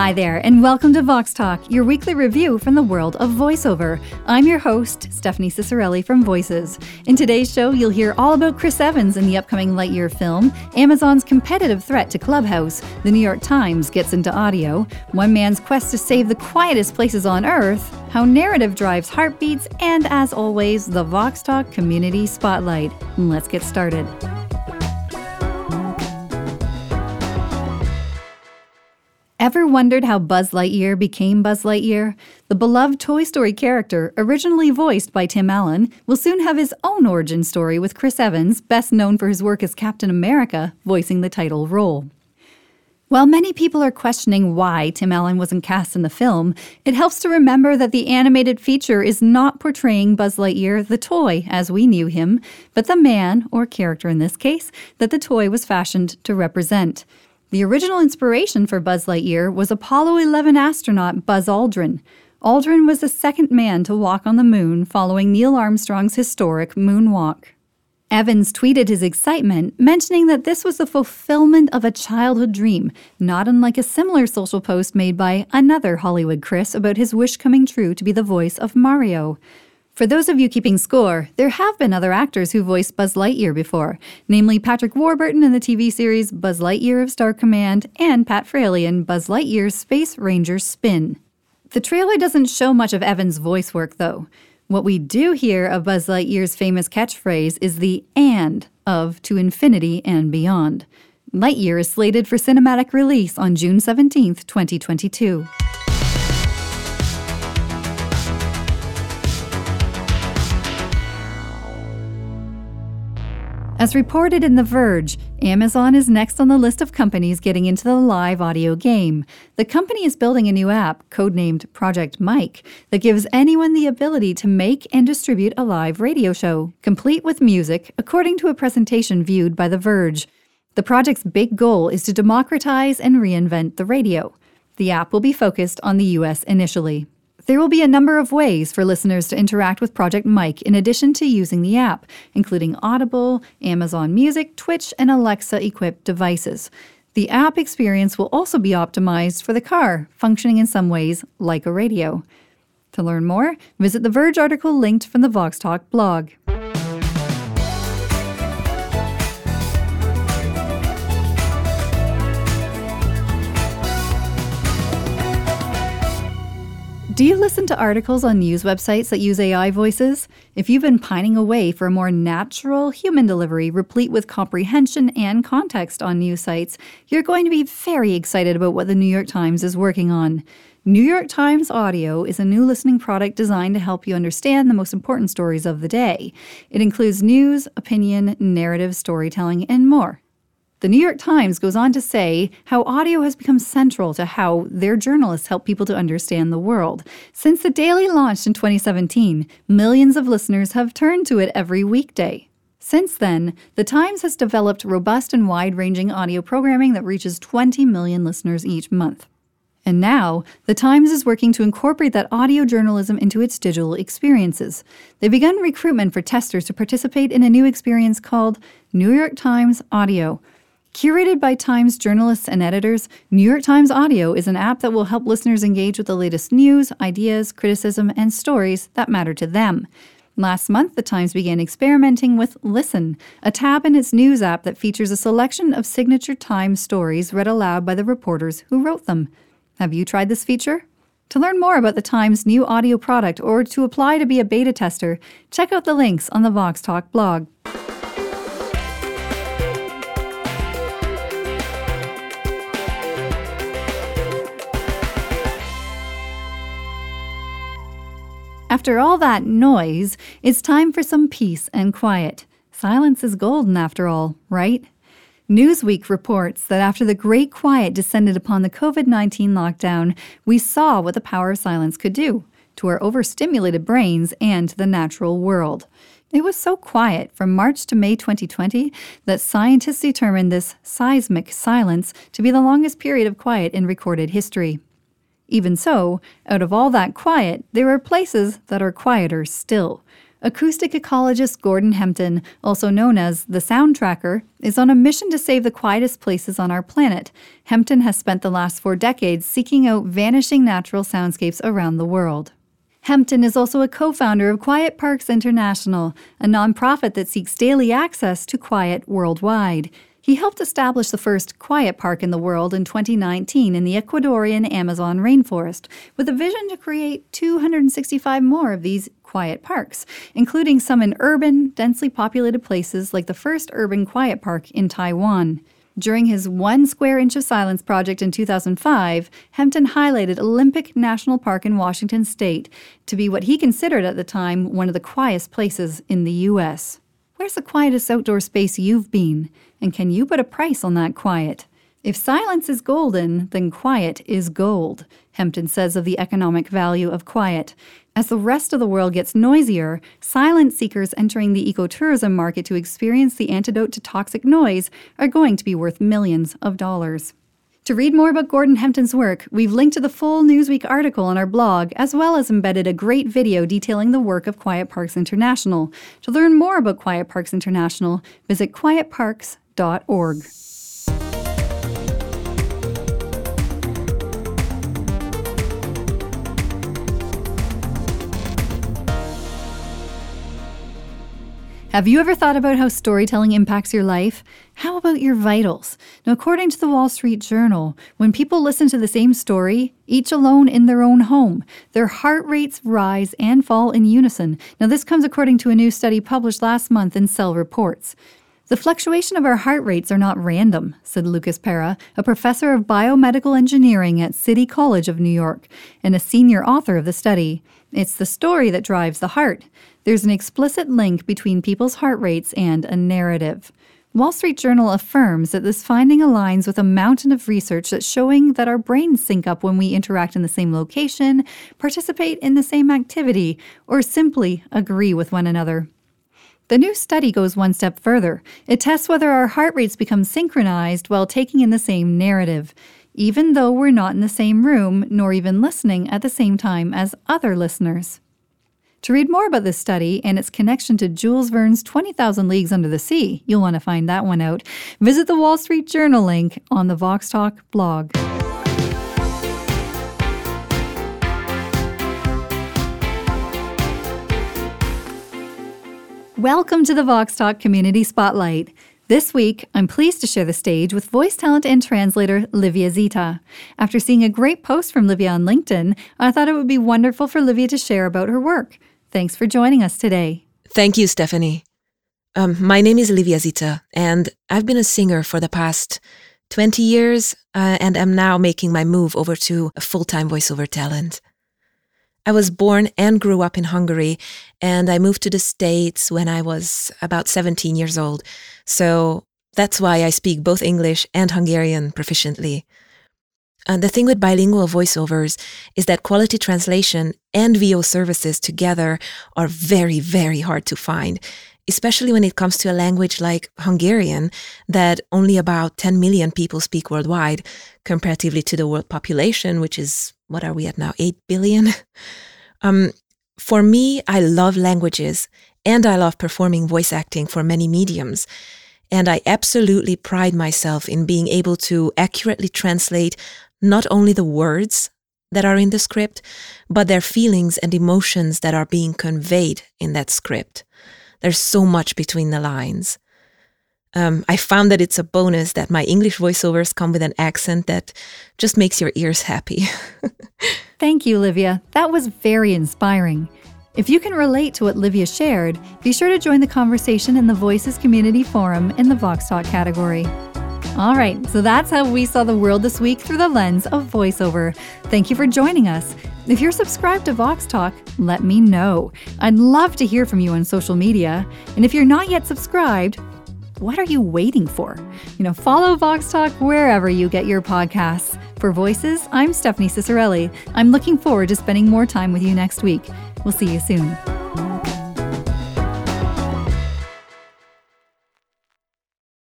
Hi there, and welcome to Vox Talk, your weekly review from the world of voiceover. I'm your host, Stephanie Ciccarelli from Voices. In today's show, you'll hear all about Chris Evans in the upcoming Lightyear film, Amazon's competitive threat to Clubhouse, the New York Times gets into audio, one man's quest to save the quietest places on Earth, how narrative drives heartbeats, and as always, the Vox Talk Community Spotlight. Let's get started. Ever wondered how Buzz Lightyear became Buzz Lightyear? The beloved Toy Story character, originally voiced by Tim Allen, will soon have his own origin story with Chris Evans, best known for his work as Captain America, voicing the title role. While many people are questioning why Tim Allen wasn't cast in the film, it helps to remember that the animated feature is not portraying Buzz Lightyear, the toy, as we knew him, but the man, or character in this case, that the toy was fashioned to represent. The original inspiration for Buzz Lightyear was Apollo 11 astronaut Buzz Aldrin. Aldrin was the second man to walk on the moon following Neil Armstrong's historic moonwalk. Evans tweeted his excitement, mentioning that this was the fulfillment of a childhood dream, not unlike a similar social post made by another Hollywood Chris about his wish coming true to be the voice of Mario. For those of you keeping score, there have been other actors who voiced Buzz Lightyear before, namely Patrick Warburton in the TV series Buzz Lightyear of Star Command and Pat Fraley in Buzz Lightyear's Space Ranger Spin. The trailer doesn't show much of Evan's voice work, though. What we do hear of Buzz Lightyear's famous catchphrase is the and of to infinity and beyond. Lightyear is slated for cinematic release on June 17, 2022. As reported in The Verge, Amazon is next on the list of companies getting into the live audio game. The company is building a new app, codenamed Project Mic, that gives anyone the ability to make and distribute a live radio show, complete with music, according to a presentation viewed by The Verge. The project's big goal is to democratize and reinvent the radio. The app will be focused on the US initially. There will be a number of ways for listeners to interact with Project Mic in addition to using the app, including Audible, Amazon Music, Twitch, and Alexa equipped devices. The app experience will also be optimized for the car, functioning in some ways like a radio. To learn more, visit the Verge article linked from the Vox Talk blog. Do you listen to articles on news websites that use AI voices? If you've been pining away for a more natural human delivery replete with comprehension and context on news sites, you're going to be very excited about what the New York Times is working on. New York Times Audio is a new listening product designed to help you understand the most important stories of the day. It includes news, opinion, narrative, storytelling, and more. The New York Times goes on to say how audio has become central to how their journalists help people to understand the world. Since the Daily launched in 2017, millions of listeners have turned to it every weekday. Since then, The Times has developed robust and wide ranging audio programming that reaches 20 million listeners each month. And now, The Times is working to incorporate that audio journalism into its digital experiences. They've begun recruitment for testers to participate in a new experience called New York Times Audio Curated by Times journalists and editors, New York Times Audio is an app that will help listeners engage with the latest news, ideas, criticism, and stories that matter to them. Last month, The Times began experimenting with Listen, a tab in its news app that features a selection of signature Times stories read aloud by the reporters who wrote them. Have you tried this feature? To learn more about the Times' new audio product or to apply to be a beta tester, check out the links on the Vox Talk blog. After all that noise, it's time for some peace and quiet. Silence is golden, after all, right? Newsweek reports that after the great quiet descended upon the COVID 19 lockdown, we saw what the power of silence could do to our overstimulated brains and to the natural world. It was so quiet from March to May 2020 that scientists determined this seismic silence to be the longest period of quiet in recorded history. Even so, out of all that quiet, there are places that are quieter still. Acoustic ecologist Gordon Hempton, also known as the Sound Tracker, is on a mission to save the quietest places on our planet. Hempton has spent the last four decades seeking out vanishing natural soundscapes around the world. Hempton is also a co founder of Quiet Parks International, a nonprofit that seeks daily access to quiet worldwide. He helped establish the first quiet park in the world in 2019 in the Ecuadorian Amazon rainforest, with a vision to create 265 more of these quiet parks, including some in urban, densely populated places like the first urban quiet park in Taiwan. During his One Square Inch of Silence project in 2005, Hempton highlighted Olympic National Park in Washington state to be what he considered at the time one of the quietest places in the U.S. Where's the quietest outdoor space you've been? And can you put a price on that quiet? If silence is golden, then quiet is gold, Hempton says of the economic value of quiet. As the rest of the world gets noisier, silent seekers entering the ecotourism market to experience the antidote to toxic noise are going to be worth millions of dollars. To read more about Gordon Hempton's work, we've linked to the full Newsweek article on our blog, as well as embedded a great video detailing the work of Quiet Parks International. To learn more about Quiet Parks International, visit quietparks.org. Have you ever thought about how storytelling impacts your life? How about your vitals? Now, according to the Wall Street Journal, when people listen to the same story, each alone in their own home, their heart rates rise and fall in unison. Now, this comes according to a new study published last month in Cell Reports. The fluctuation of our heart rates are not random, said Lucas Parra, a professor of biomedical engineering at City College of New York and a senior author of the study. It's the story that drives the heart. There's an explicit link between people's heart rates and a narrative. Wall Street Journal affirms that this finding aligns with a mountain of research that's showing that our brains sync up when we interact in the same location, participate in the same activity, or simply agree with one another. The new study goes one step further. It tests whether our heart rates become synchronized while taking in the same narrative, even though we're not in the same room nor even listening at the same time as other listeners. To read more about this study and its connection to Jules Verne's 20,000 Leagues Under the Sea, you'll want to find that one out. Visit the Wall Street Journal link on the Vox Talk blog. Welcome to the Vox Talk Community Spotlight. This week, I'm pleased to share the stage with voice talent and translator Livia Zita. After seeing a great post from Livia on LinkedIn, I thought it would be wonderful for Livia to share about her work. Thanks for joining us today. Thank you, Stephanie. Um, my name is Livia Zita, and I've been a singer for the past 20 years, uh, and am now making my move over to a full time voiceover talent. I was born and grew up in Hungary, and I moved to the States when I was about 17 years old. So that's why I speak both English and Hungarian proficiently. And the thing with bilingual voiceovers is that quality translation and VO services together are very, very hard to find, especially when it comes to a language like Hungarian that only about 10 million people speak worldwide, comparatively to the world population, which is what are we at now? 8 billion? Um, for me, I love languages and I love performing voice acting for many mediums. And I absolutely pride myself in being able to accurately translate not only the words that are in the script, but their feelings and emotions that are being conveyed in that script. There's so much between the lines. Um, I found that it's a bonus that my English voiceovers come with an accent that just makes your ears happy. Thank you, Livia. That was very inspiring. If you can relate to what Livia shared, be sure to join the conversation in the Voices Community Forum in the Vox Talk category. All right, so that's how we saw the world this week through the lens of voiceover. Thank you for joining us. If you're subscribed to Vox Talk, let me know. I'd love to hear from you on social media. And if you're not yet subscribed, what are you waiting for? You know, follow Vox Talk wherever you get your podcasts. For Voices, I'm Stephanie Ciccarelli. I'm looking forward to spending more time with you next week. We'll see you soon.